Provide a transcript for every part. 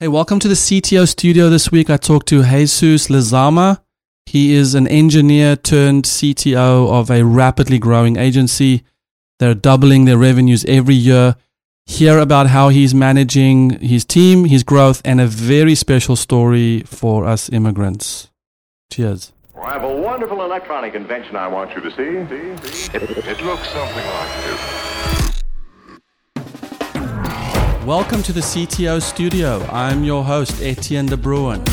Hey, welcome to the CTO studio this week. I talked to Jesus Lizama. He is an engineer turned CTO of a rapidly growing agency. They're doubling their revenues every year. Hear about how he's managing his team, his growth, and a very special story for us immigrants. Cheers. Well, I have a wonderful electronic invention I want you to see. see, see. It, it looks something like this. Welcome to the CTO studio. I'm your host, Etienne de Bruin.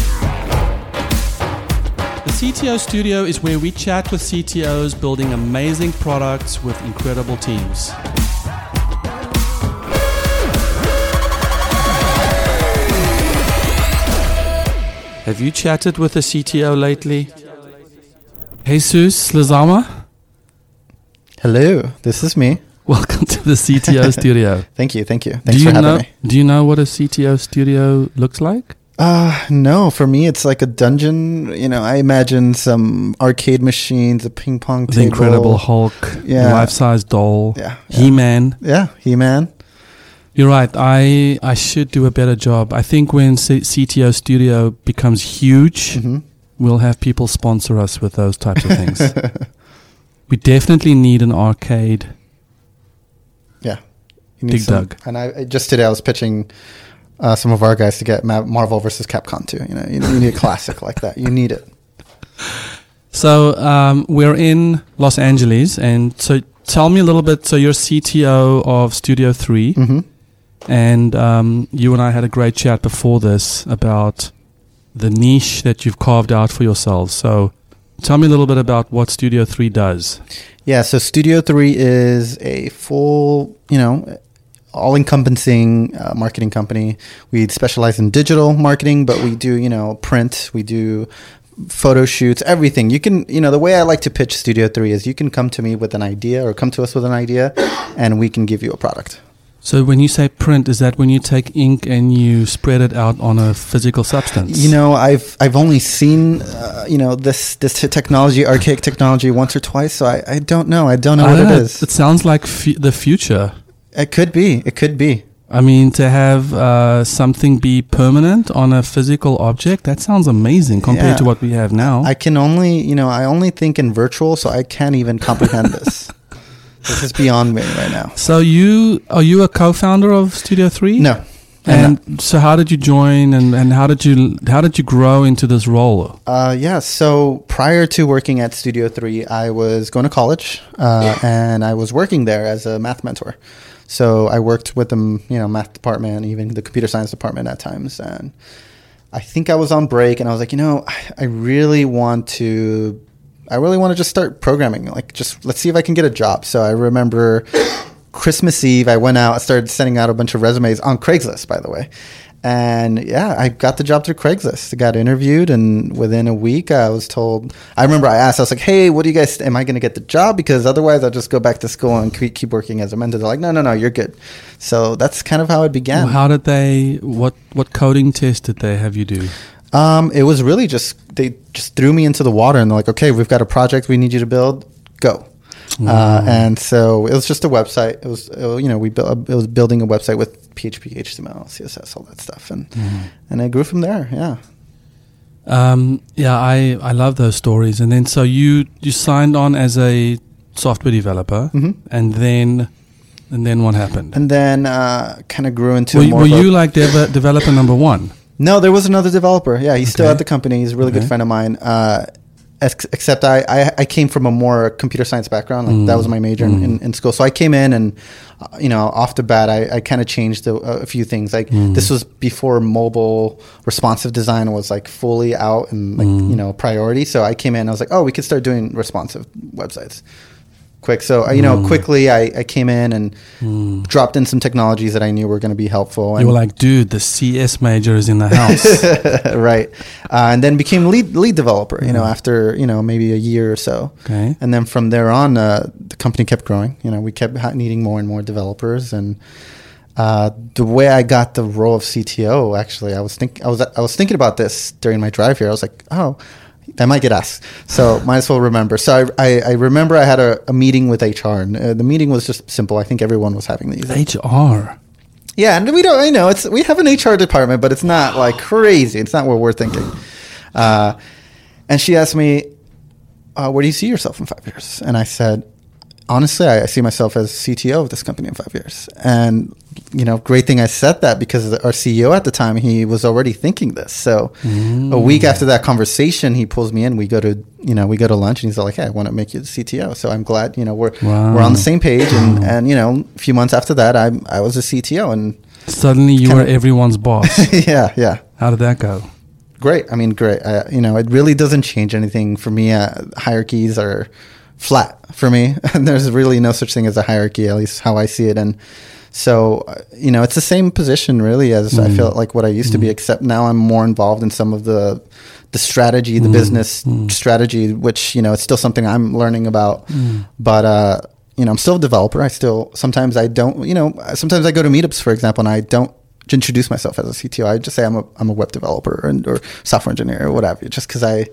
The CTO studio is where we chat with CTOs building amazing products with incredible teams. Have you chatted with a CTO lately? Jesus Lizama, Hello, this is me. welcome to the CTO studio. Thank you, thank you. do you for having know me. do you know what a CTO studio looks like? Uh no, for me it's like a dungeon. You know, I imagine some arcade machines, a ping pong The table. Incredible Hulk, Yeah. life size doll, Yeah, yeah. He Man. Yeah, He Man. You're right. I I should do a better job. I think when C- CTO Studio becomes huge, hmm we'll have people sponsor us with those types of things. we definitely need an arcade. Dig some- Dug. And I just today I was pitching uh, some of our guys to get Marvel versus Capcom 2. You know, you, you need a classic like that. You need it. So um, we're in Los Angeles, and so tell me a little bit. So you're CTO of Studio 3 hmm and um, you and I had a great chat before this about the niche that you've carved out for yourselves. So tell me a little bit about what Studio 3 does. Yeah, so Studio 3 is a full, you know, all encompassing uh, marketing company. We specialize in digital marketing, but we do, you know, print, we do photo shoots, everything. You can, you know, the way I like to pitch Studio 3 is you can come to me with an idea or come to us with an idea and we can give you a product. So when you say print, is that when you take ink and you spread it out on a physical substance? You know, I've I've only seen uh, you know this this technology, archaic technology, once or twice. So I, I don't know. I don't know I what don't it know. is. It sounds like fu- the future. It could be. It could be. I mean, to have uh, something be permanent on a physical object, that sounds amazing compared Yeah. to what we have now. I can only, you know, I only think in virtual, so I can't even comprehend this. This is beyond me right now. so you are you a co-founder of Studio 3? No. And so how did you join and, and how did you how did you grow into this role? Uh, yeah. So prior to working at Studio Three, I was going to college, uh, and I was working there as a math mentor. So I worked with the you know math department, even the computer science department at times, and I think I was on break, and I was like, you know, I, I really want to. I really want to just start programming. Like, just let's see if I can get a job. So I remember Christmas Eve, I went out, I started sending out a bunch of resumes on Craigslist, by the way. And yeah, I got the job through Craigslist. I got interviewed, and within a week, I was told. I remember I asked, I was like, "Hey, what do you guys? Am I going to get the job? Because otherwise, I'll just go back to school and keep keep working as a mentor." They're like, "No, no, no, you're good." So that's kind of how it began. How did they what what coding test did they have you do? Um, it was really just they just threw me into the water, and they're like, "Okay, we've got a project we need you to build. Go." Uh, and so it was just a website. It was, you know, we built. It was building a website with PHP, HTML, CSS, all that stuff, and and I grew from there. Yeah. Um, yeah, I, I love those stories. And then so you you signed on as a software developer, hmm and then and then what happened? And then uh, kind of grew into were, more. were you like dev- developer number one? No, there was another developer. Yeah, he's still at the company. He's a really Okay. good friend of mine. Uh, except I, I, I came from a more computer science background. Like that was mm. my major in, mm. in, in school. So I came in and, uh, you know, off the bat, I, I kind of changed a, uh, a few things. Like mm. this was before mobile responsive design was like fully out and like, you know, priority. So I came in, and I was like, oh, we could start doing responsive websites. Quick, so you know, quickly I, I came in and dropped in some technologies that I knew were going to be helpful. You and- were like, dude, the CS major is in the house. right, uh, and then became lead lead developer. You know, after you know maybe a year or so, okay. and then from there on, uh, the company kept growing. You know, we kept ha- needing more and more developers, and uh, the way I got the role of CTO, actually, I was think I was I was thinking about this during my drive here. I was like, oh. I might get asked, so might as well remember. So I, I, I remember I had a, a meeting with HR, and uh, the meeting was just simple. I think everyone was having these. HR. Yeah, and we don't. I know it's we have an HR department, but it's not like crazy. It's not what we're thinking. Uh, and she asked me, uh, "Where do you see yourself in five years?" And I said, "Honestly, I, I see myself as CTO of this company in five years." And you know, great thing I said that because our CEO at the time he was already thinking this. So a week after that conversation, he pulls me in. We go to you know we go to lunch, and he's like, "Hey, I want to make you the CTO." So I'm glad you know we're Wow. we're on the same page. And and you know, a few months after that, I I was a CTO, and Suddenly you were everyone's boss. yeah, yeah. How did that go? Great. I mean, great. Uh, you know, it really doesn't change anything for me. Uh, hierarchies are flat for me, and there's really no such thing as a hierarchy, at least how I see it. And so, uh, you know, it's the same position really as I mm. feel like what I used to be, mm. except now I'm more involved in some of the the strategy, the mm. business strategy, which you know, it's still something I'm learning about. But uh, you know, I'm still a developer. I still sometimes I don't. You know, uh, sometimes I go to meetups, for example, and I don't introduce myself as a CTO. I just say I'm a I'm a web developer and, or software engineer or whatever, just because I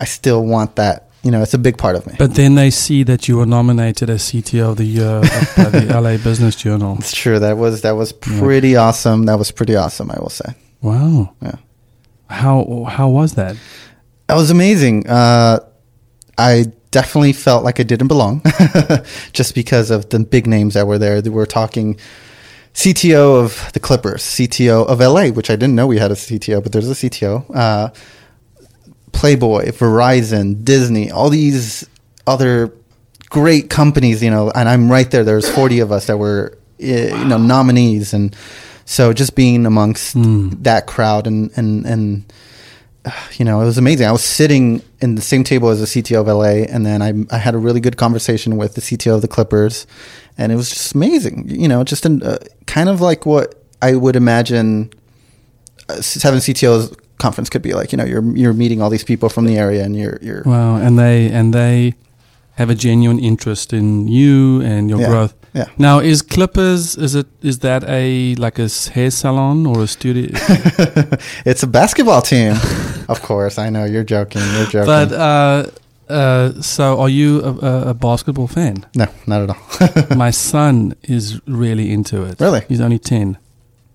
I still want that. You know, it's a big part of me. But then they see that you were nominated as CTO of the year by the LA Business Journal. it's true. That was that was pretty awesome. That was pretty awesome. I will say. Wow. Yeah. How how was that? That was amazing. Uh, I definitely felt like I didn't belong, just because of the big names that were there. They were talking CTO of the Clippers, CTO of LA, which I didn't know we had a CTO, but there's a CTO. Uh, Playboy, Verizon, Disney, all these other great companies, you know, and I'm right there. There's 40 of us that were, eh, you know, nominees, and so just being amongst that crowd and and and uh, you know, it was amazing. I was sitting in the same table as the CTO of LA, and then I, I had a really good conversation with the CTO of the Clippers, and it was just amazing. You know, just an, uh, kind of like what I would imagine a seven CTOs conference could be like. You know, you're you're meeting all these people from the area, and you're you're Wow. And they and they have a genuine interest in you and your Yeah. growth. yeah. Now, is Clippers is it is that a like a hair salon or a studio? it's a basketball team, of course. I know you're joking. You're joking. but uh, uh, so are you a, a, a basketball fan? no, not at all. My son is really into it. Really? He's only 10.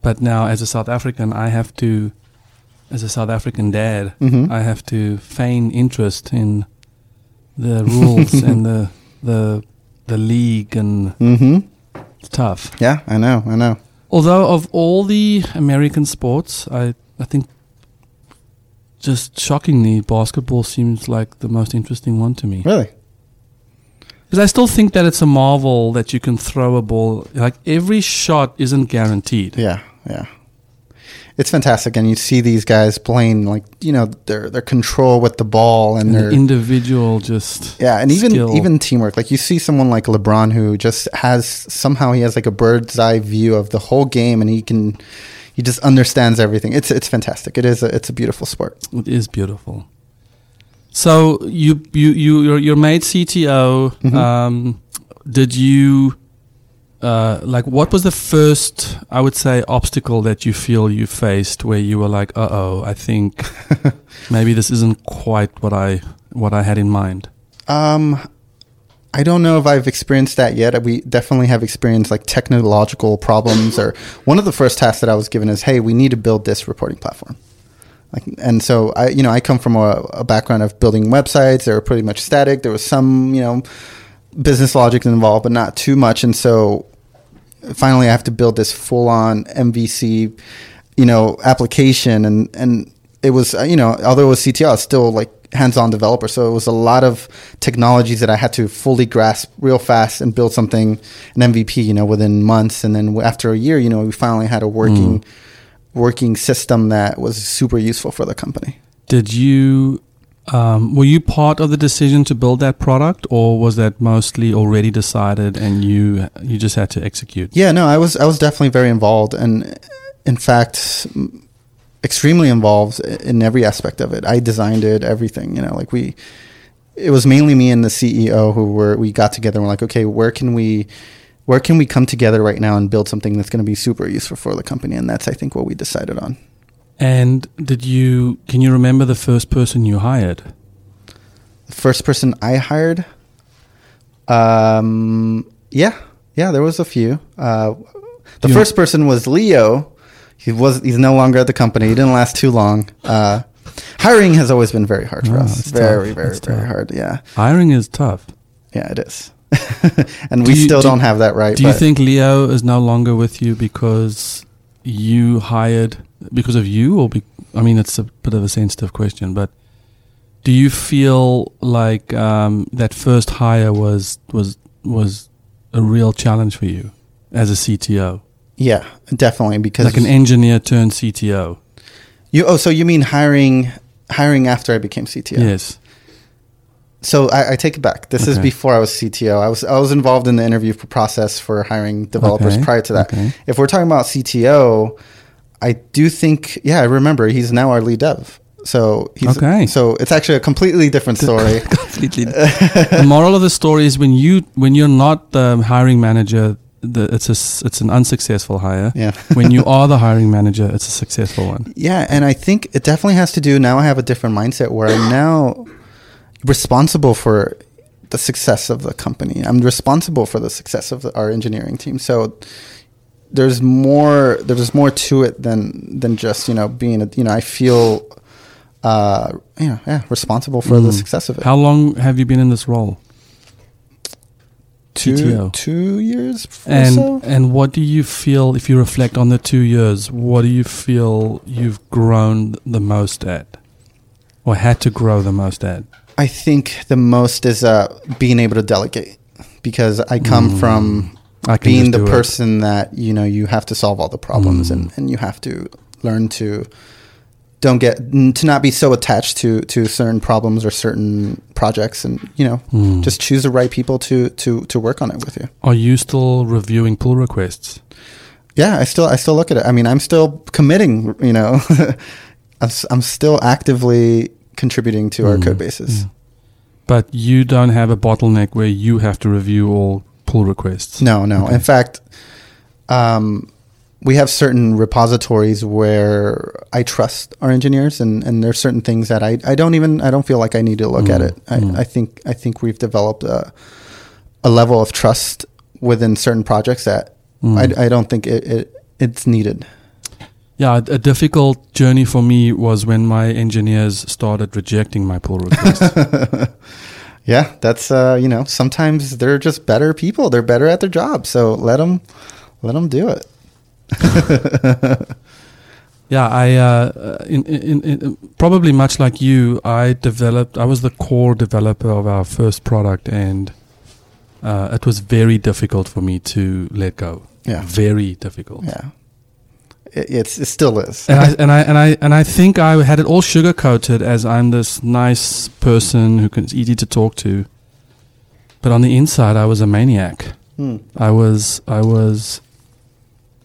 But now, as a South African, I have to, as a South African dad, Mhm. I have to feign interest in the rules and the, the, the league, and mm-hmm. it's tough. Yeah, I know. I know. Although, of all the American sports, I, I think just shockingly, basketball seems like the most interesting one to me. Really. Because I still think that it's a marvel that you can throw a ball. Like every shot isn't guaranteed. Yeah, yeah. It's fantastic, and you see these guys playing like you know their their control with the ball and And their the individual just yeah, and even skill. even teamwork. Like you see someone like LeBron who just has somehow he has like a bird's eye view of the whole game, and he can he just understands everything. It's it's fantastic. It is a, it's a beautiful sport. it is beautiful. So you you you you're, you're made CTO. Mm-hmm. Um, did you uh, like what was the first I would say obstacle that you feel you faced where you were like, uh oh, I think maybe this isn't quite what I what I had in mind. Um, I don't know if I've experienced that yet. We definitely have experienced like technological problems. Or one of the first tasks that I was given is, hey, we need to build this reporting platform. Like, and so I, you know, I come from a, a background of building websites. They were pretty much static. There was some, you know, business logic involved, but not too much. And so finally, I have to build this full-on MVC, you know, application. And and it was, uh, you know, although it was CTO, it's still like hands-on developer. So it was a lot of technologies that I had to fully grasp real fast and build something, an MVP, you know, within months. And then after a year, you know, we finally had a working, working system that was super useful for the company. Did you um, were you part of the decision to build that product, or was that mostly already decided and you you just had to execute? Yeah, no, I was I was definitely very involved, and in fact, extremely involved in every aspect of it. I designed it, everything. You know, like we, it was mainly me and the CEO who were we got together. and We're like, okay, where can we, where can we come together right now and build something that's going to be super useful for the company? And that's I think what we decided on. And did you can you remember the first person you hired? The first person I hired, um, yeah, yeah, there was a few. Uh, the You- first person was Leo. He was he's no longer at the company. He didn't last too long. Uh, hiring has always been very hard for Oh, us. it's Very, tough. very, very tough. hard. Yeah, Hiring is tough. yeah, it is. and Do we you- still do- don't have that right. Do you think Leo is no longer with you because you hired because of you, or be, I mean, it's a bit of a sensitive question, but do you feel like um, that first hire was was was a real challenge for you as a CTO, Yeah, definitely because like an engineer turned CTO? you. Oh, so you mean hiring hiring after I became CTO? Yes. So I, I take it back. This is before I was CTO. I was I was involved in the interview process for hiring developers Okay, prior to that. okay. If we're talking about CTO, I do think yeah, I remember he's now our lead dev. So he's Okay. so it's actually a completely different story. Completely. the moral of the story is when you when you're not the hiring manager, the, it's a it's an unsuccessful hire. yeah. when you are the hiring manager, it's a successful one. Yeah, and I think it definitely has to do. Now I have a different mindset where I'm now responsible for the success of the company. I'm responsible for the success of the, our engineering team. So there's more. There's more to it than than just you know being a. You know, I feel. Uh, you know, yeah, responsible for the Mm. success of it. How long have you been in this role? two two years And so. and what do you feel if you reflect on the two years? What do you feel you've grown the most at, or had to grow the most at? I think the most is uh, being able to delegate because I come Mm. from being the do it. person that you know you have to solve all the problems Mm. and, and you have to learn to don't get to not be so attached to to certain problems or certain projects and you know Mm. just choose the right people to to to work on it with you Are you still reviewing pull requests? yeah i still i still look at it i mean i'm still committing you know I'm, still actively contributing to our Mm. code bases Mm. But you don't have a bottleneck where you have to review all pull requests. No, no. Okay. In fact, um, we have certain repositories where I trust our engineers, and, and there's certain things that I, I don't even I don't feel like I need to look at Mm, it. I, mm. I think I think we've developed a, a level of trust within certain projects that Mm. I, I don't think it, it it's needed. Yeah, a difficult journey for me was when my engineers started rejecting my pull requests. Yeah, that's uh, you know sometimes they're just better people. They're better at their job, so let them let them do it. yeah, I uh, in, in, in, probably much like you, I developed. I was the core developer of our first product, and uh, it was very difficult for me to let go. Yeah, Very difficult. yeah. It, it's it still is. and I and I and I and I think I had it all sugar coated as I'm this nice person who can it's easy to talk to, but on the inside I was a maniac. Hmm. I was I was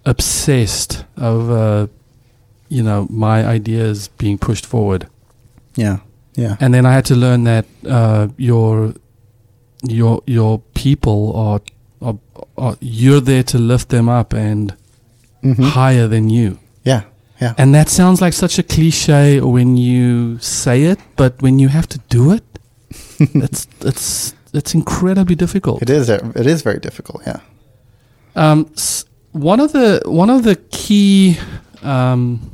obsessed over you know my ideas being pushed forward, Yeah, yeah. and then I had to learn that uh, your your your people are, are, are you're there to lift them up and Mhm. higher than you. Yeah, yeah. And that sounds like such a cliche when you say it, but when you have to do it, it's it's it's incredibly difficult. It is. It is very difficult. Yeah. Um, one of the one of the key um,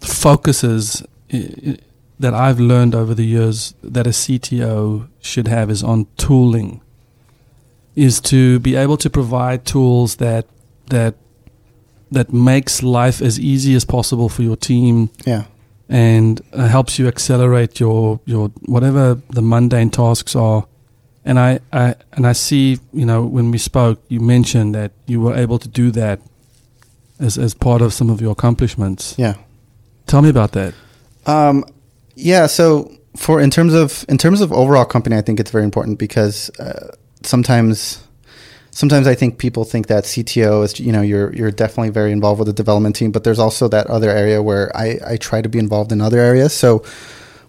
focuses that I've learned over the years that a CTO should have is on tooling. Is to be able to provide tools that that that makes life as easy as possible for your team Yeah. and uh, helps you accelerate your your whatever the mundane tasks are. And I, I and I see you know when we spoke, you mentioned that you were able to do that as as part of some of your accomplishments. Yeah. Tell me about that. Um, yeah. So for in terms of in terms of overall company, I think it's very important because uh, sometimes sometimes I think people think that CTO is you know you're you're definitely very involved with the development team, but there's also that other area where I I try to be involved in other areas. So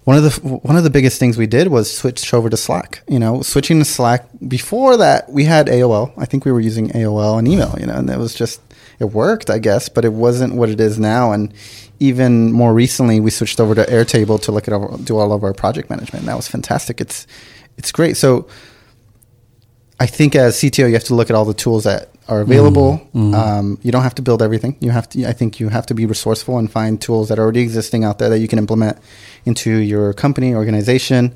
one of the one of the biggest things we did was switch over to Slack. You know, switching to Slack. Before that, we had AOL. I think we were using AOL and email. You know, and it was just it worked, I guess, but it wasn't what it is now. And even more recently, we switched over to Airtable to look at our, do all of our project management. That was fantastic. It's it's great. So I think as CTO, you have to look at all the tools that are available. Mm, mm. Um, you don't have to build everything. You have to. I think you have to be resourceful and find tools that are already existing out there that you can implement into your company organization,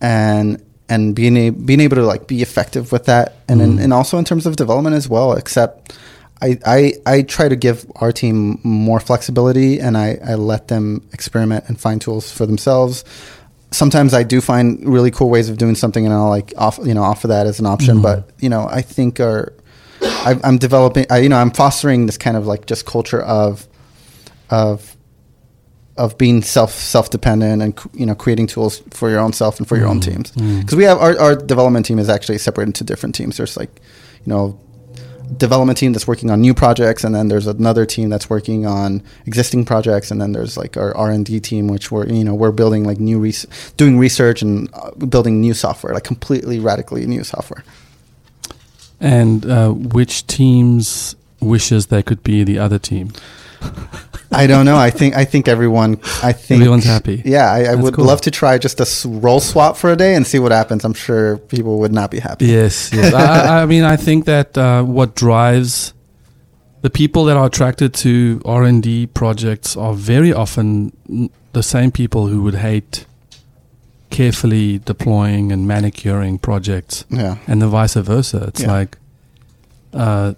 and and being a, being able to like be effective with that, and Mm. in, and also in terms of development as well. Except. I, I, I try to give our team more flexibility and I, I let them experiment and find tools for themselves sometimes I do find really cool ways of doing something, and I'll like off you know offer that as an option. Mhm. But you know, I think are I, I'm developing. I, you know, I'm fostering this kind of like just culture of of of being self self dependent and you know creating tools for your own self and for your own Mm, teams. Because we have our our development team is actually separated into different teams. There's like you know development team that's working on new projects and then there's another team that's working on existing projects and then there's like our R&D team which we're you know we're building like new res- doing research and uh, building new software like completely radically new software And uh, which teams wishes they could be the other team? I don't know I think I think everyone I think Everyone's happy. yeah I, I would cool. love to try just a role swap for a day and see what happens I'm sure people would not be happy Yes, yes. I, I- mean, I think that uh, what drives the people that are attracted to R and D projects are very often the same people who would hate carefully deploying and manicuring projects, yeah and the vice versa. It's Yeah. like uh,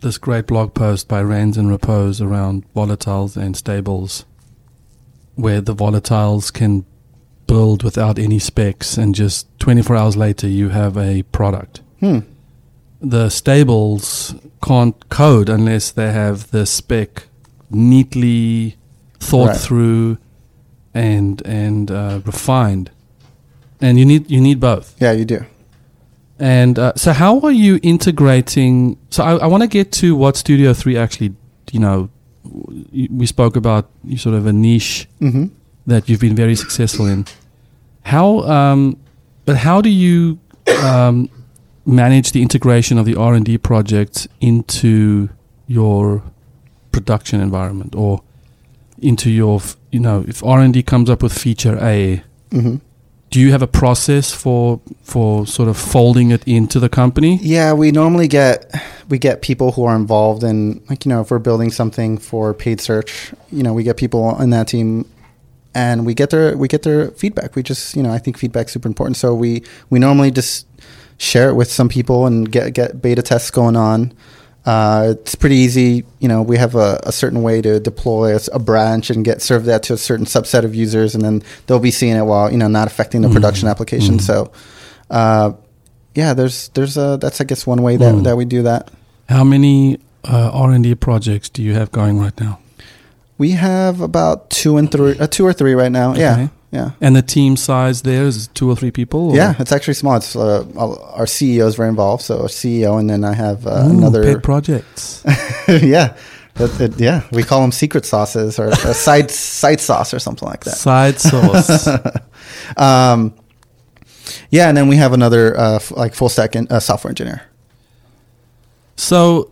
this great blog post by Rands in Repose around volatiles and stables, where the volatiles can build without any specs, and just 24 hours later you have a product hmm the stables can't code unless they have the spec neatly thought Right. through and and uh, refined. And you need you need both. yeah you do And uh, so, how are you integrating? So, I, I want to get to what Studio Three actually, you know, we spoke about you sort of a niche hmm that you've been very successful in. How, um, but how do you um, manage the integration of the R and D projects into your production environment, or into your, you know, if R and D comes up with feature A, hmm do you have a process for for sort of folding it into the company? Yeah, we normally get we get people who are involved in like you know if we're building something for paid search, you know we get people in that team, and we get their we get their feedback. We just you know I think feedback's super important. So we we normally just share it with some people and get get beta tests going on. Uh, it's pretty easy. You know, we have a, a certain way to deploy a, a branch and get serve that to a certain subset of users, and then they'll be seeing it while you know not affecting the Mhm. production application. Mhm. So, uh, yeah, there's there's a that's I guess one way that Mm. that we do that. How many uh, R and D projects do you have going right now? We have about two and three, uh, two or three right now. Okay. yeah. And the team size there is two or three people. or- Yeah, it's actually small. It's uh, our CEO is very involved, so our CEO, and then I have uh, Ooh, another. pet projects. yeah, That- that- yeah, we call them secret sauces or a side side sauce or something like that. Side sauce. Um, yeah, and then we have another uh, f- like full stack in, uh, software engineer. so,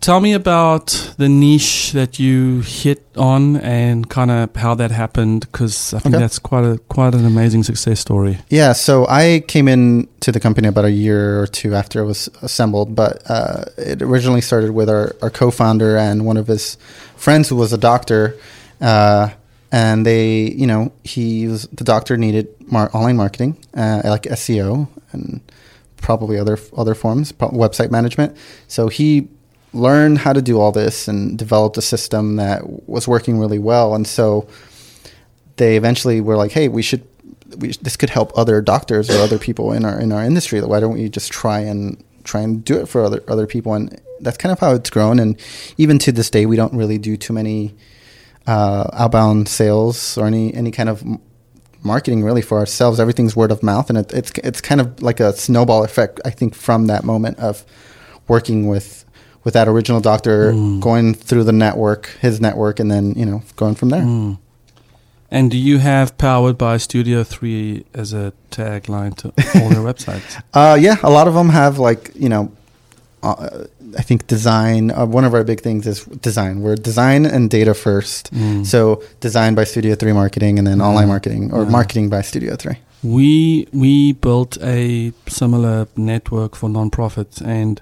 tell me about the niche that you hit on and kind of how that happened, because I think Okay. that's quite a quite an amazing success story. Yeah, so I came in to the company about a year or two after it was assembled, but uh, it originally started with our, our co-founder and one of his friends who was a doctor, uh, and they, you know, he was the doctor needed mar- online marketing, uh, like SEO and probably other other forms, website management. So he learned how to do all this and developed a system that was working really well, and so they eventually were like, "Hey, we should we, this could help other doctors or other people in our in our industry. Why don't we just try and try and do it for other other people?" And that's kind of how it's grown. And even to this day, we don't really do too many uh, outbound sales or any any kind of marketing really for ourselves. Everything's word of mouth, and it, it's it's kind of like a snowball effect. I think from that moment of working with with that original doctor, Mm. going through the network, his network, and then you know going from there. Mm. And do you have powered by Studio Three as a tagline to all their websites? Uh, yeah, a lot of them have like you know, uh, I think design. Uh, one of our big things is design. We're design and data first. Mm. So design by Studio Three Marketing, and then Yeah. online marketing or Yeah. marketing by Studio Three. We we built a similar network for nonprofits, and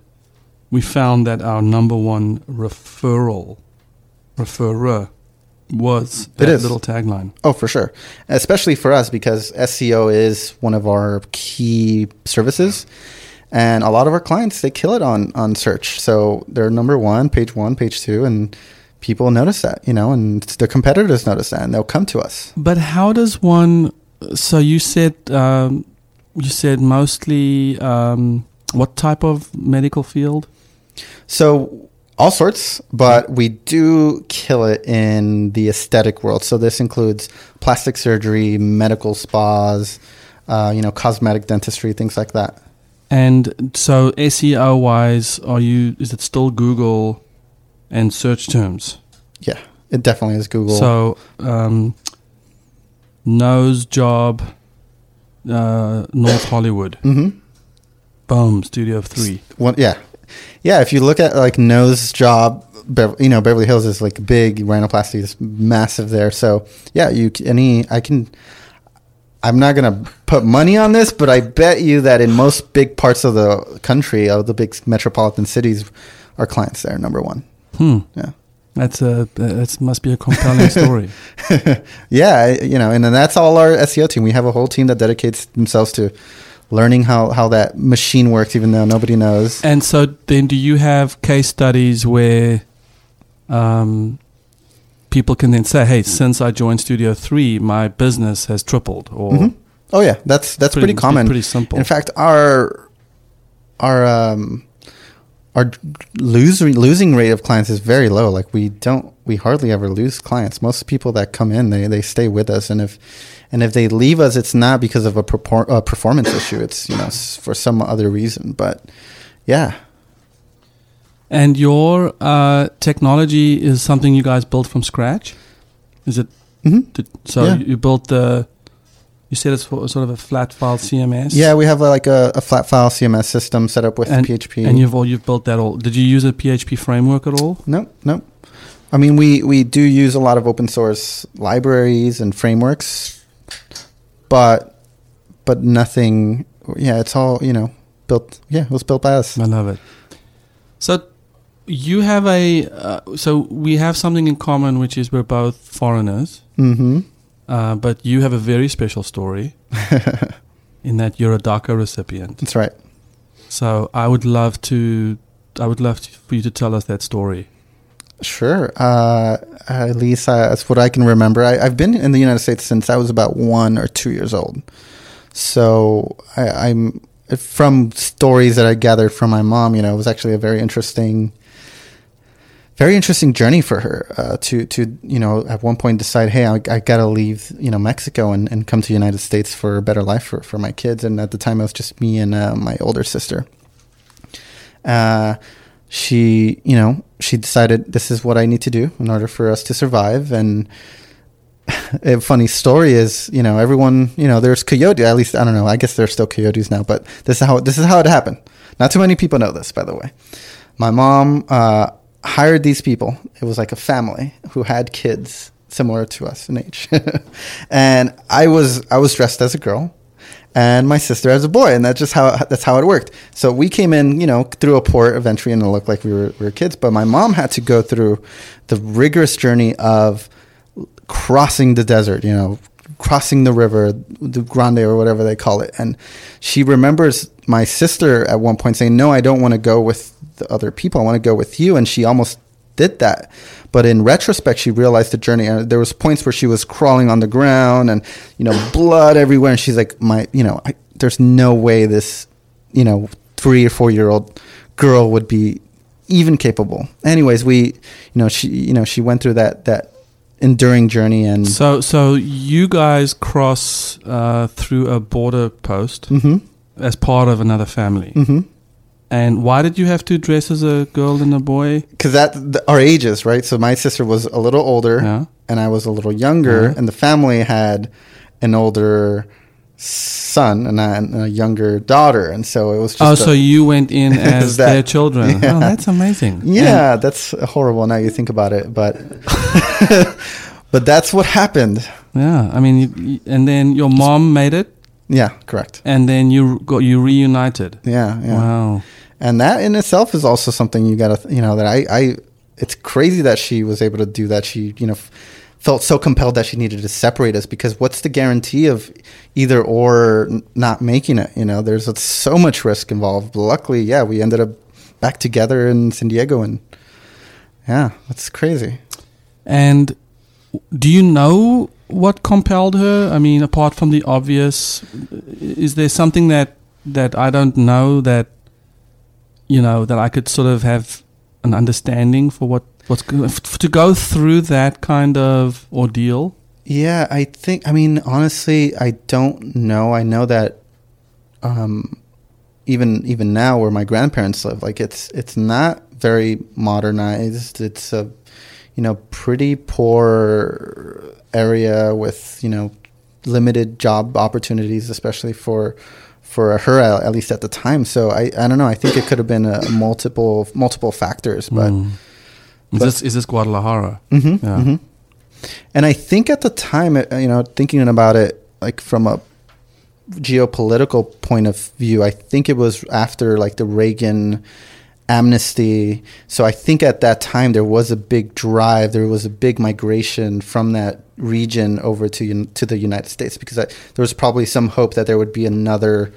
we found that our number one referral referrer was It little tagline. Oh, for sure. Especially for us because SEO is one of our key services. And a lot of our clients, they kill it on, on search. So they're number one, page one, page two, and people notice that, you know, and the competitors notice that and they'll come to us. But how does one? So you said um, you said mostly um, what type of medical field? So all sorts, but we do kill it in the aesthetic world. So this includes plastic surgery, medical spas, uh, you know, cosmetic dentistry, things like that. And so SEO wise, are you? Is it still Google and search terms? Yeah, it definitely is Google. So um, nose job, uh, North Hollywood, hmm boom, Studio Three. One, yeah, yeah. If you look at like nose job, you know Beverly Hills is like big. Rhinoplasty is massive there. So yeah, you any I can. I'm not gonna put money on this, but I bet you that in most big parts of the country, of the big metropolitan cities, our clients there number one. Hmm. Yeah. That's a that must be a compelling story. yeah, you know, and then that's all our SEO team. We have a whole team that dedicates themselves to learning how how that machine works, even though nobody knows. And so then, do you have case studies where um, people can then say, "Hey, since I joined Studio Three, my business has tripled," or Mhm. Oh yeah, that's that's pretty, be common. pretty simple. In fact, our our um, our losing losing rate of clients is very low. Like we don't we hardly ever lose clients. Most people that come in they they stay with us, and if and if they leave us, it's not because of a, a performance issue. It's you know for some other reason. But yeah, and your uh, technology is something you guys built from scratch. Is it? hmm Did, so Yeah. you built the. You said it's sort of a flat file CMS. yeah, we have uh, like a, a flat file CMS system set up with and, PHP. and you've all you've built that all. Did you use a PHP framework at all? No, no. I mean, we, we do use a lot of open source libraries and frameworks, but but nothing. Yeah, it's all you know built. Yeah, it was built by us. I love it. So you have a uh, so we have something in common, which is we're both foreigners, Mm-hmm. Uh, but you have a very special story in that you're a DACA recipient. That's right. So I would love to, I would love to, for you to tell us that story. Sure. Uh, at least uh, that's what I can remember. I, I've been in the United States since I was about one or two years old. So I, I'm from stories that I gathered from my mom. You know, it was actually a very interesting, very interesting journey for her uh, to to you know at one point decide, hey, I, I got to leave you know Mexico and, and come to the United States for a better life for for my kids. And at the time, it was just me and uh, my older sister. Uh, she, you know, she decided this is what I need to do in order for us to survive. And a funny story is, you know, everyone, you know, there's coyote. At least I don't know. I guess there's still coyotes now, but this is how this is how it happened. Not too many people know this, by the way. My mom uh, hired these people. It was like a family who had kids similar to us in age, and I was I was dressed as a girl and my sister as a boy, and that's just how that's how it worked. So we came in, you know, through a port of entry, and it looked like we were, we were kids. But my mom had to go through the rigorous journey of crossing the desert, you know, crossing the river, the Grande or whatever they call it. And she remembers my sister at one point saying, "No, I don't want to go with the other people. I want to go with you." And she almost did that. But in retrospect, she realized the journey. And there was points where she was crawling on the ground and, you know, blood everywhere. And she's like, my, you know, I, there's no way this, you know, three or four year old girl would be even capable. Anyways, we, you know, she, you know, she went through that, that enduring journey and, So, so you guys cross uh, through a border post hmm as part of another family. hmm And why did you have to dress as a girl and a boy? Cause that, the, our ages, right? So my sister was a little older Yeah. and I was a little younger Uh-huh. and the family had an older son and a, and a younger daughter. And so it was just, Oh, a- so you went in as That- their children. yeah. Oh, that's amazing. Yeah, that's horrible now you think about it, but but that's what happened. Yeah. I mean, you- and then your mom made it, Yeah, correct. and then you got you reunited. Yeah, yeah. Wow. And that in itself is also something you gotta you know that I I it's crazy that she was able to do that. She you know. F- felt so compelled that she needed to separate us because what's the guarantee of either or not making it you know there's so much risk involved But luckily yeah we ended up back together in san diego and yeah that's crazy And do you know what compelled her? I mean, apart from the obvious, is there something that that I don't know that you know that I could sort of have an understanding for what what's to go through that kind of ordeal? Yeah, I think. I mean, honestly, I don't know. I know that, um, even even now, where my grandparents live, like it's it's not very modernized. It's a, you know, pretty poor area with you know limited job opportunities, especially for for her at least at the time. So I I don't know. I think it could have been a multiple multiple factors, but. Mm. is but- this is this Guadalajara? Mhm, Yeah. mhm. And I think at the time, you know, thinking about it, like from a geopolitical point of view, I think it was after like the Reagan amnesty. So I think at that time there was a big drive, there was a big migration from that region over to to the United States because I, there was probably some hope that there would be another,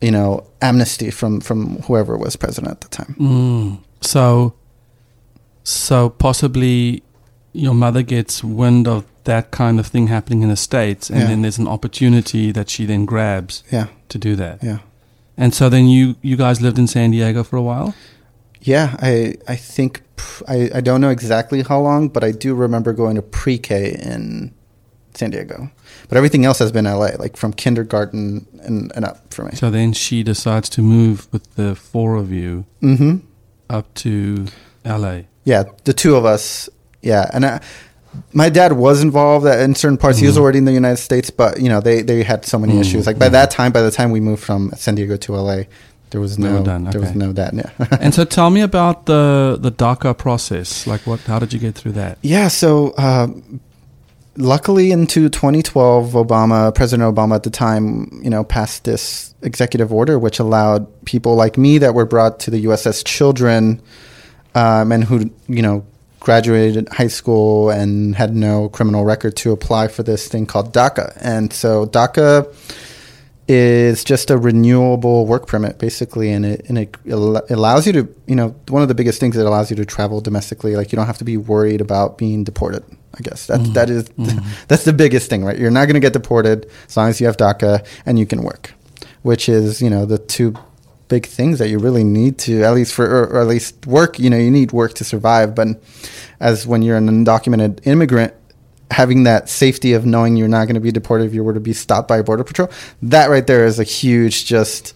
you know, amnesty from from whoever was president at the time. Mm. So, so possibly your mother gets wind of that kind of thing happening in the states, and Yeah. then there's an opportunity that she then grabs Yeah, to do that. yeah. And so then you you guys lived in San Diego for a while. Yeah, I I think I I don't know exactly how long, but I do remember going to pre-K in San Diego. But everything else has been LA, like from kindergarten and, and up for me. So then she decides to move with the four of you Mm-hmm. up to LA. Yeah, the two of us. Yeah, and I, my dad was involved in certain parts. He was Mhm. already in the United States, but you know they they had so many Mhm, issues. Like by mhm. that time, by the time we moved from San Diego to LA, there was no done, there was no dad. Yeah. and so tell me about the the DACA process. Like what? How did you get through that? Yeah, so um, luckily into 2012, Obama, President Obama at the time, you know, passed this executive order which allowed people like me that were brought to the USS Children um, and who, you know, graduated high school and had no criminal record to apply for this thing called DACA. And so DACA is just a renewable work permit basically and it and it allows you to you know one of the biggest things that allows you to travel domestically like you don't have to be worried about being deported i guess that Mhm. that is Mhm. that's the biggest thing right you're not going to get deported as long as you have daca and you can work which is you know the two big things that you really need to at least for or, or at least work you know you need work to survive. But as when you're an undocumented immigrant having that safety of knowing you're not going to be deported if you were to be stopped by a border patrol that right there is a huge just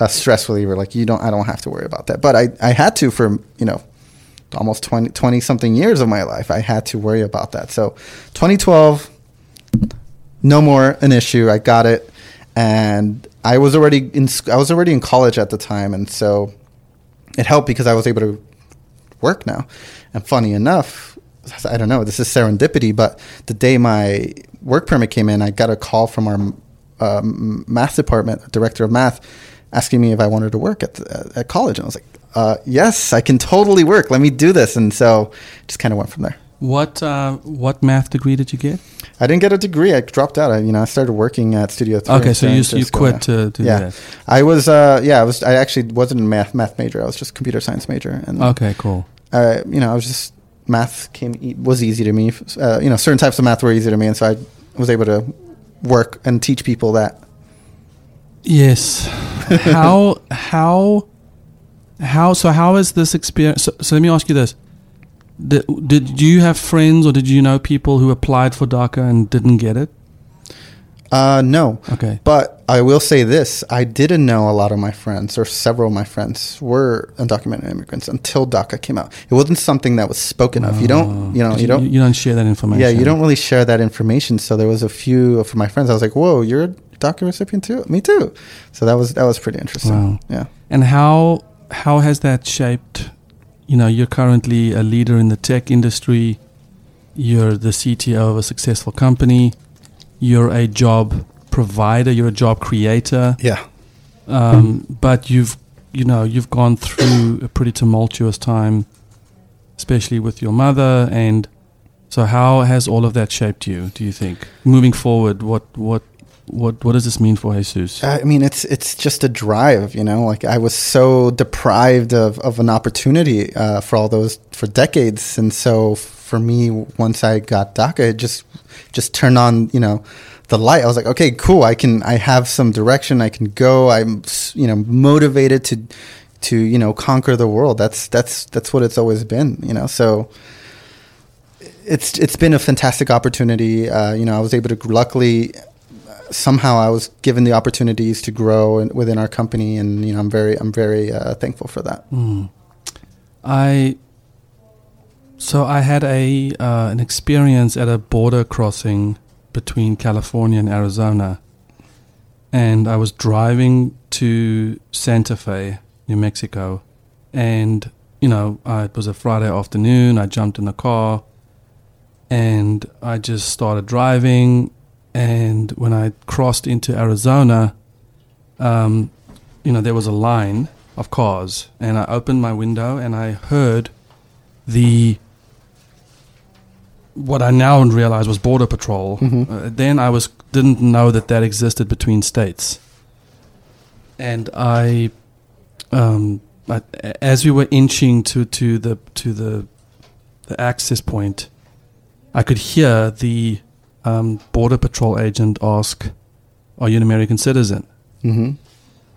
a stress reliever. Like you don't i don't have to worry about that. But i i had to for you know almost 20 20 something years of my life i had to worry about that. So 2012 no more an issue. I got it. And i was already in i was already in college at the time and so it helped because i was able to work now and funny enough I don't know. This is serendipity, but the day my work permit came in, I got a call from our um, math department, director of math, asking me if I wanted to work at the, at college, and I was like, uh, "Yes, I can totally work. Let me do this." And so, just kind of went from there. What uh, what math degree did you get? I didn't get a degree. I dropped out. I, you know, I started working at Studio Three. Okay, so you you quit to, to Yeah. do that. I was, uh, yeah, I was. I actually wasn't a math math major. I was just computer science major, and Okay, cool. uh, you know, I was just math came was easy to me. Uh, you know, certain types of math were easy to me, and so I was able to work and teach people that. Yes. how how how so how is this experience? So, so let me ask you this: did, did you have friends or did you know people who applied for DACA and didn't get it? Uh, no, Okay. but I will say this: I didn't know a lot of my friends, or several of my friends, were undocumented immigrants until DACA came out. It wasn't something that was spoken of. You don't, you know, Oh. you don't. You, don't share that information. Yeah, you don't really share that information. So there was a few of my friends. I was like, "Whoa, you're a DACA recipient too? Me too." So that was that was pretty interesting. Wow. Yeah. And how how has that shaped? You know, you're currently a leader in the tech industry. You're the CTO of a successful company. You're a job provider. You're a job creator. Yeah. Um, but you've you know you've gone through a pretty tumultuous time, especially with your mother, and so how has all of that shaped you? Do you think moving forward? What what what what does this mean for Jesus? I mean, it's it's just a drive, you know. Like I was so deprived of, of an opportunity uh, for all those for decades, and so for me, once I got DACA, it just just turned on, you know, the light. I was like, okay, cool. I can I have some direction. I can go. I'm you know motivated to to you know conquer the world. That's that's that's what it's always been, you know. So it's it's been a fantastic opportunity. Uh, you know, I was able to luckily somehow I was given the opportunities to grow in, within our company, and you know, I'm very I'm very uh, thankful for that. Mm. I so I had a uh, an experience at a border crossing between California and Arizona, and I was driving to Santa Fe, New Mexico, and you know uh, it was a Friday afternoon. I jumped in the car, and I just started driving and when I crossed into Arizona, um, you know, there was a line of cars, and I opened my window and I heard the what I now realize was border patrol. Mm-hmm. Uh, then I was didn't know that that existed between states, and I, um, I, as we were inching to to the to the the access point, I could hear the um, border patrol agent ask, "Are you an American citizen?" Mm-hmm.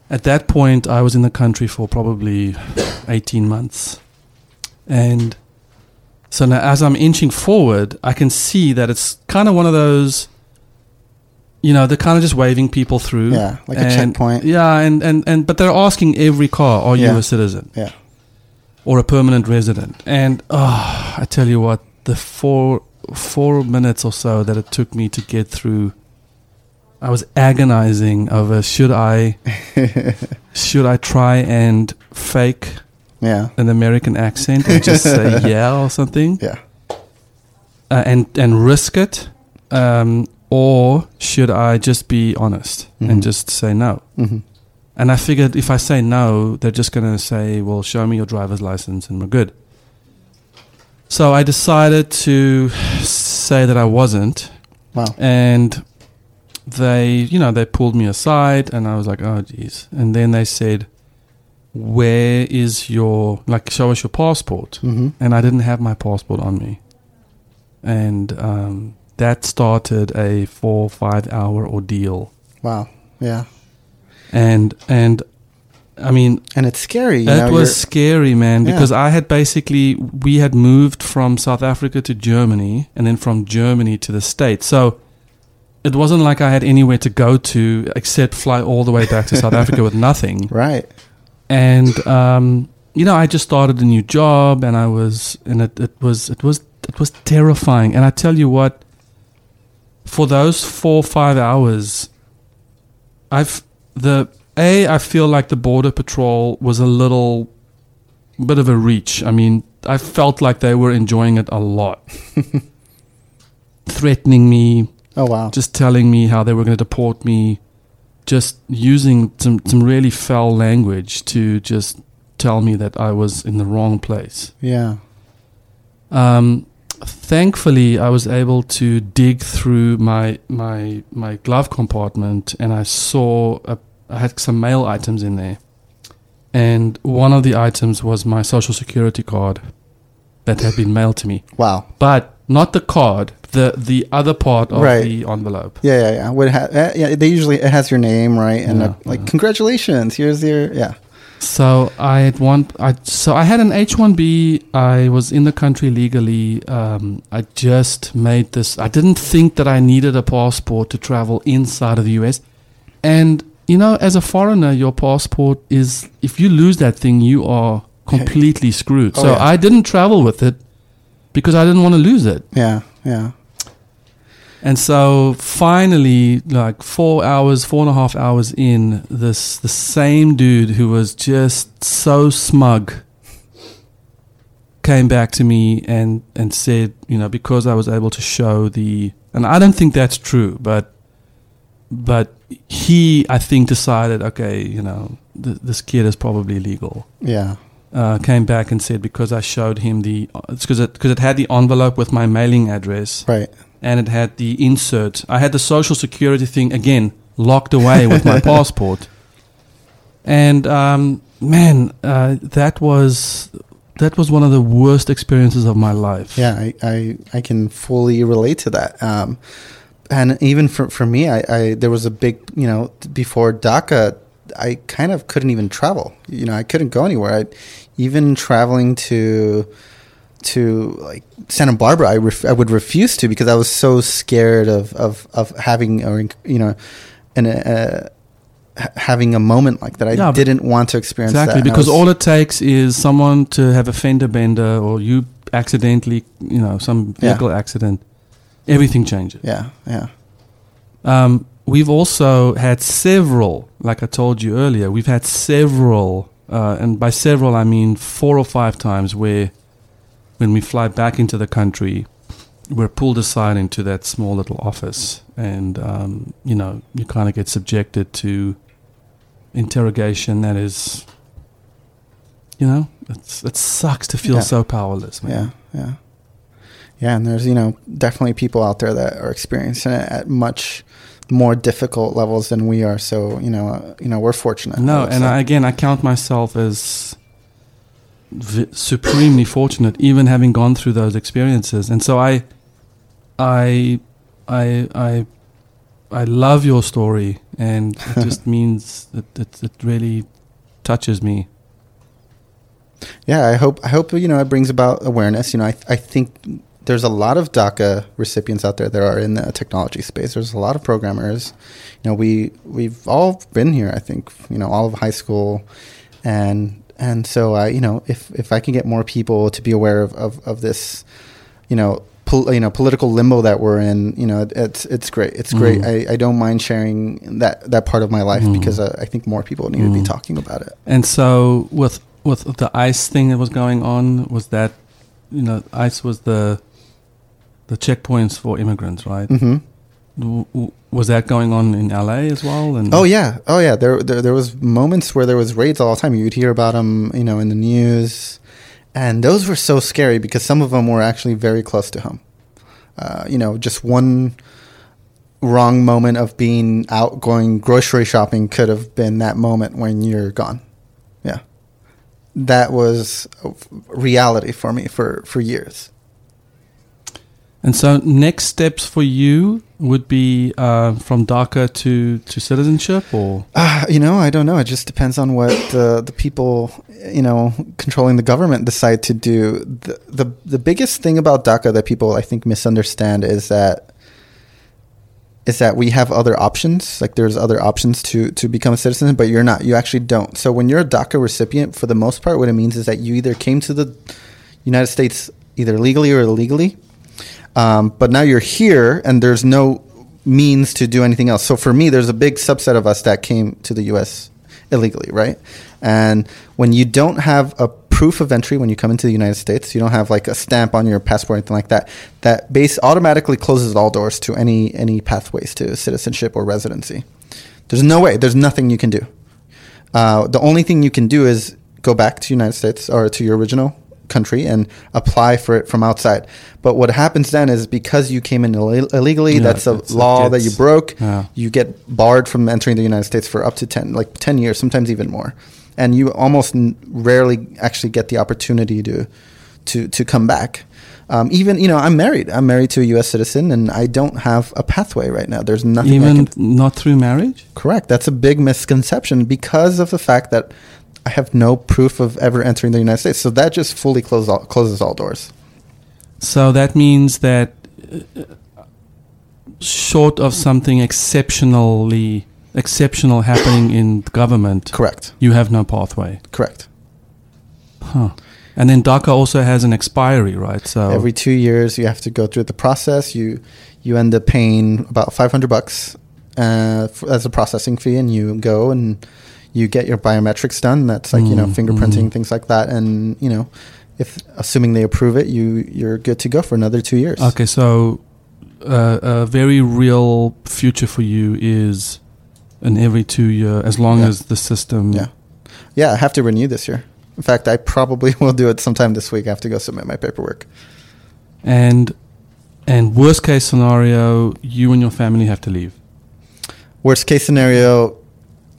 At that point, I was in the country for probably 18 months, and so now as I'm inching forward, I can see that it's kind of one of those. You know, they're kind of just waving people through. Yeah, like a checkpoint. Yeah, and, and, and but they're asking every car, "Are you a citizen?" Yeah. or a permanent resident. And oh, I tell you what, the four four minutes or so that it took me to get through, I was agonizing over should I should I try and fake Yeah. an American accent and just say yeah or something, Yeah. uh, and and risk it, um, or should I just be honest Mhm. and just say no? Mm-hmm. And I figured if I say no, they're just going to say, well, show me your driver's license and we're good. So I decided to say that I wasn't. Wow. And they, you know, they pulled me aside and I was like, oh, geez. And then they said, where is your, like, show us your passport. Mm-hmm. And I didn't have my passport on me. And um, that started a four, five hour ordeal. Wow. Yeah. And, and, I mean, And it's scary. You it know, was scary, man, Yeah. because I had basically we had moved from South Africa to Germany and then from Germany to the States. So it wasn't like I had anywhere to go to except fly all the way back to South Africa with nothing. right. And um, you know, I just started a new job and I was and it, it was it was it was terrifying. And I tell you what, for those four or five hours I've the a I feel like the border patrol was a little bit of a reach. I mean, I felt like they were enjoying it a lot. Threatening me, Oh wow. just telling me how they were going to deport me, just using some some really foul language to just tell me that I was in the wrong place. yeah. Um, thankfully, I was able to dig through my my my glove compartment, and I saw a, I had some mail items in there, and one of the items was my social security card that had been mailed to me, Wow. but not the card, the the other part of Right. the envelope. Yeah, yeah, yeah. What ha- uh, yeah, they usually it has your name, right? And Yeah, uh, like yeah. congratulations, here's your yeah. So I had one. I so I had an H one B. I was in the country legally. Um, I just made this. I didn't think that I needed a passport to travel inside of the U.S. And you know, as a foreigner, your passport is if you lose that thing, you are completely screwed. Oh, so yeah. I didn't travel with it because I didn't want to lose it. Yeah, yeah. And so finally, like four hours, four and a half hours in, this the same dude who was just so smug came back to me and and said, you know, because I was able to show the, and I don't think that's true, but but he, I think, decided, okay, you know, th- this kid is probably legal. Yeah. Uh, came back and said because I showed him the it's because it because it had the envelope with my mailing address Right. and it had the insert. I had the social security thing again locked away with my passport. And um, man, uh, that was that was one of the worst experiences of my life. Yeah, I, I, I can fully relate to that. Um, and even for, for me, I, I there was a big, you know, before DACA, I kind of couldn't even travel. You know, I couldn't go anywhere. I, even traveling to to like Santa Barbara, I, ref, I would refuse to because I was so scared of of, of having or you know, an uh, having a moment like that. I Yeah, didn't want to experience Exactly, that. And because was- all it takes is someone to have a fender bender or you accidentally, you know, some Yeah. vehicle accident. Everything changes. yeah, yeah, Um, we've also had several, like I told you earlier, we've had several, uh, and by several I mean four or five times where when we fly back into the country, we're pulled aside into that small little office, and um, you know you kind of get subjected to interrogation. That is, you know, it's, it sucks to feel Yeah. so powerless, man. Yeah, yeah, yeah. And there's you know definitely people out there that are experiencing it at much more difficult levels than we are. So you know, uh, you know, we're fortunate. No, and. I, again, I count myself as v- supremely fortunate, even having gone through those experiences. And so I, I, I, I, I love your story, and it just means that it, it really touches me. yeah, I hope I hope you know it brings about awareness. You know, I I think there's a lot of DACA recipients out there that are in the technology space. There's a lot of programmers. You know, we we've all been here. I think you know all of high school, and and so I you know if if I can get more people to be aware of of, of this, you know. Pol- you know, political limbo that we're in. You know, it's it's great. It's great. Mhm. I, I don't mind sharing that that part of my life Mhm. because uh, I think more people need to be Mhm. talking about it. And so with with the ice thing that was going on, was that you know ice was the the checkpoints for immigrants, right? hmm W- w- Was that going on in LA as well? And Oh yeah, oh yeah. There, there, there was moments where there was raids all the time. You'd hear about them, you know, in the news, and those were so scary because some of them were actually very close to home. Uh, you know, just one wrong moment of being out going grocery shopping could have been that moment when you're gone. Yeah, that was reality for me for for years. And so next steps for you would be uh, from DACA to, to citizenship, or Uh, you know, I don't know. It just depends on what the the people, you know, controlling the government decide to do. The the, the biggest thing about DACA that people I think misunderstand is that is that we have other options. Like there's other options to to become a citizen, but you're not. You actually don't. So when you're a DACA recipient, for the most part, what it means is that you either came to the United States either legally or illegally, um, but now you're here and there's no means to do anything else. So for me, there's a big subset of us that came to the U.S. illegally, right? And when you don't have a proof of entry when you come into the United States, you don't have like a stamp on your passport or anything like that. That base automatically closes all doors to any any pathways to citizenship or residency. There's no way. There's nothing you can do. Uh, the only thing you can do is go back to United States or to your original country and apply for it from outside. But what happens then is because you came in Ill- illegally, Yeah, that's a law that you broke. Yeah. You get barred from entering the United States for up to 10 like 10 years, sometimes even more. And you almost n- rarely actually get the opportunity to to to come back. Um, even you know, I'm married. I'm married to a U.S. citizen, and I don't have a pathway right now. There's nothing. I even can, not through marriage. Correct. That's a big misconception because of the fact that I have no proof of ever entering the United States. So that just fully closes all, closes all doors. So that means that uh, short of something exceptionally exceptional happening in government, Correct. you have no pathway. Correct. Huh. And then DACA also has an expiry, right? So Every two years, you have to go through the process. You you end up paying about five hundred bucks uh, f- as a processing fee, and you go and you get your biometrics done. That's like you know Mm, fingerprinting mm. things like that, and you know if assuming they approve it, you you're good to go for another two years. okay, so uh, a very real future for you is an every two year, as long Yeah. as the system Yeah. Yeah, I have to renew this year. In fact, I probably will do it sometime this week. I have to go submit my paperwork. And and worst case scenario, you and your family have to leave. Worst case scenario,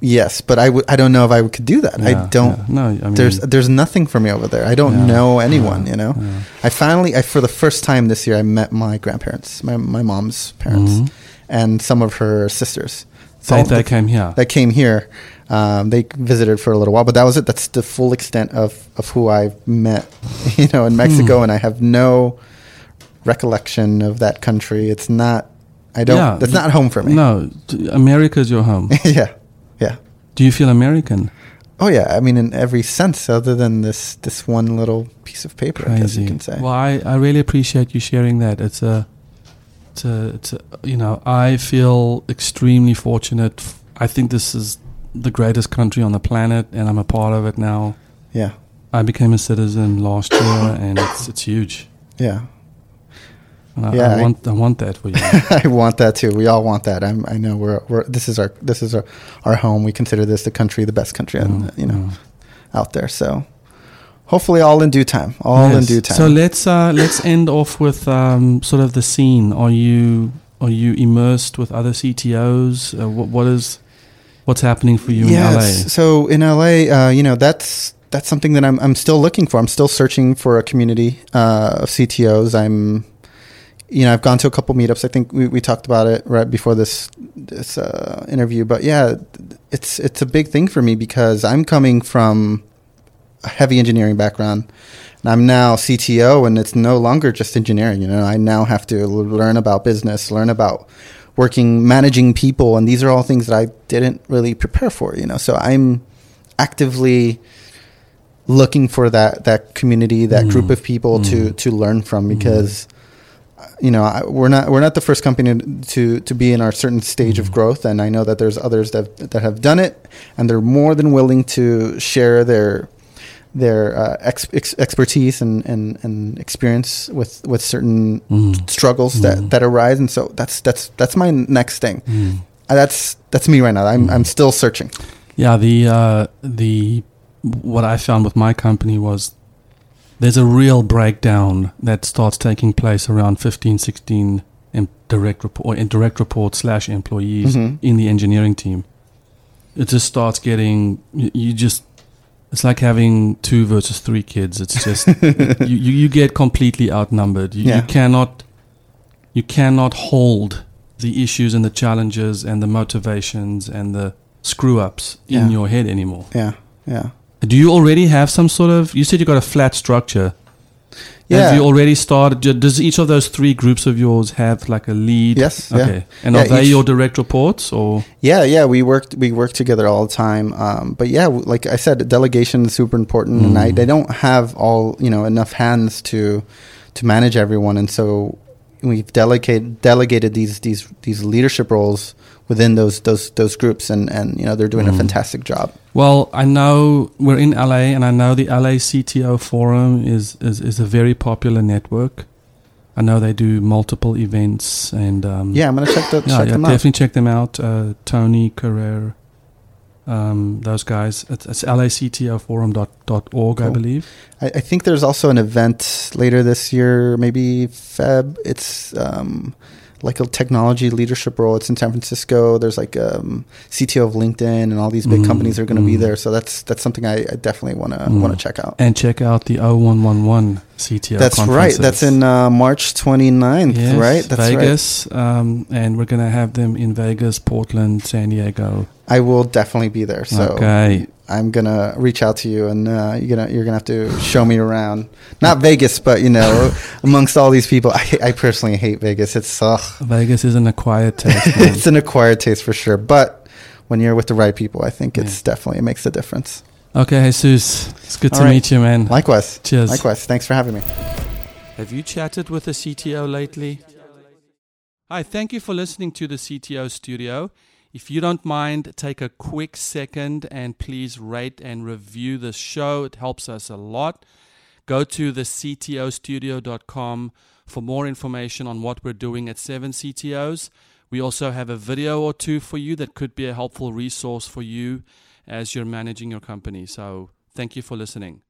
yes, but I. I don't know if I could do that. I don't. yeah. No, I mean, there's there's nothing for me over there. I don't Yeah, know anyone. yeah, you know. yeah. I finally, I for the first time this year, I met my grandparents, my my mom's parents, Mhm. and some of her sisters. They, all they came here. that came here. Um, they visited for a little while, but that was it. That's the full extent of, of who I've met, you know, in Mexico, Hmm. and I have no recollection of that country. It's not. I don't. Yeah, That's th- not home for me. No, t- America's your home. yeah, yeah. Do you feel American? Oh yeah. I mean, in every sense, other than this this one little piece of paper, I guess you can say. Well, I, I really appreciate you sharing that. It's a, it's a, it's a, you know, I feel extremely fortunate. I think this is the greatest country on the planet, and I'm a part of it now. Yeah, I became a citizen last year, and it's it's huge. yeah. And I, Yeah, I I- want I want that for you. I want that too. We all want that. I'm, I know we're, we're this is our this is our, our home. We consider this the country, the best country, in, Mm, you know, mm. out there. So hopefully, all in due time. All in due time. So let's uh, let's end off with um, sort of the scene. Are you are you immersed with other CTOs? Uh, what, what is what's happening for you in LA? So in LA, uh, you know, that's that's something that I'm I'm still looking for. I'm still searching for a community uh, of CTOs. I'm, you know, I've gone to a couple meetups. I think we, we talked about it right before this this uh, interview. But yeah, it's it's a big thing for me because I'm coming from a heavy engineering background. And I'm now CTO, and it's no longer just engineering. You know, I now have to learn about business, learn about working, managing people, and these are all things that I didn't really prepare for. You know, so I'm actively looking for that that community, that Mm. group of people to to learn from because. You know, I, we're not we're not the first company to to be in our certain stage of growth, and I know that there's others that that have done it, and they're more than willing to share their their uh, ex- ex- expertise and, and, and experience with, with certain Mm. struggles Mm. that, that arise, and so that's that's that's my next thing. Mm. That's that's me right now. I'm I'm still searching. Yeah, the uh, the what I found with my company was there's a real breakdown that starts taking place around 15, 16 in direct report or direct report slash employees Mhm. in the engineering team. It just starts getting you, just it's like having two versus three kids. It's just you, you you get completely outnumbered. You, Yeah. you cannot you cannot hold the issues and the challenges and the motivations and the screw ups Yeah. in your head anymore. Yeah, yeah, Do you already have some sort of? You said you got a flat structure. yeah. Have you already started? Does each of those three groups of yours have like a lead? Yes, yeah. Okay. And Yeah, are they each- your direct reports or? Yeah, yeah, we worked we work together all the time. Um, but yeah, like I said, delegation is super important, and I, Mm. I don't have all you know enough hands to to manage everyone, and so we've delegated delegated these these these leadership roles within those those those groups, and and you know they're doing a Mm. fantastic job. Well, I know we're in LA, and I know the LA CTO Forum is is, is a very popular network. I know they do multiple events, and um, Yeah, I'm gonna check, the, yeah, check yeah, them out. definitely check them out. Uh, Tony Karrer, um, those guys. It's, it's lactoforum.org, I believe. I, I think there's also an event later this year, maybe Feb. It's um, like a technology leadership role. It's in San Francisco. There's like um, CTO of LinkedIn and all these big Mm, companies are going to be mm. there. So that's that's something I, I definitely want to Mm. want to check out. And check out the 0111 CTO that's right. That's in uh, March 29th, Yes, right? That's right. Vegas, um, and we're gonna have them in Vegas, Portland, San Diego. I will definitely be there. So Okay. I'm gonna reach out to you, and uh, you're gonna you're gonna have to show me around. Not Vegas, but you know, amongst all these people, I, I personally hate Vegas. It's ugh. Vegas is an acquired taste. it's an acquired taste for sure. But when you're with the right people, I think it's definitely it makes a difference. Okay, Jesus, it's good All to right. meet you, man. Likewise. Cheers. Likewise. Thanks for having me. Have you chatted with a CTO lately? Hi, thank you for listening to the CTO Studio. If you don't mind, take a quick second and please rate and review the show. It helps us a lot. Go to the ctostudio.com for more information on what we're doing at 7 CTOs. We also have a video or two for you that could be a helpful resource for you as you're managing your company. So thank you for listening.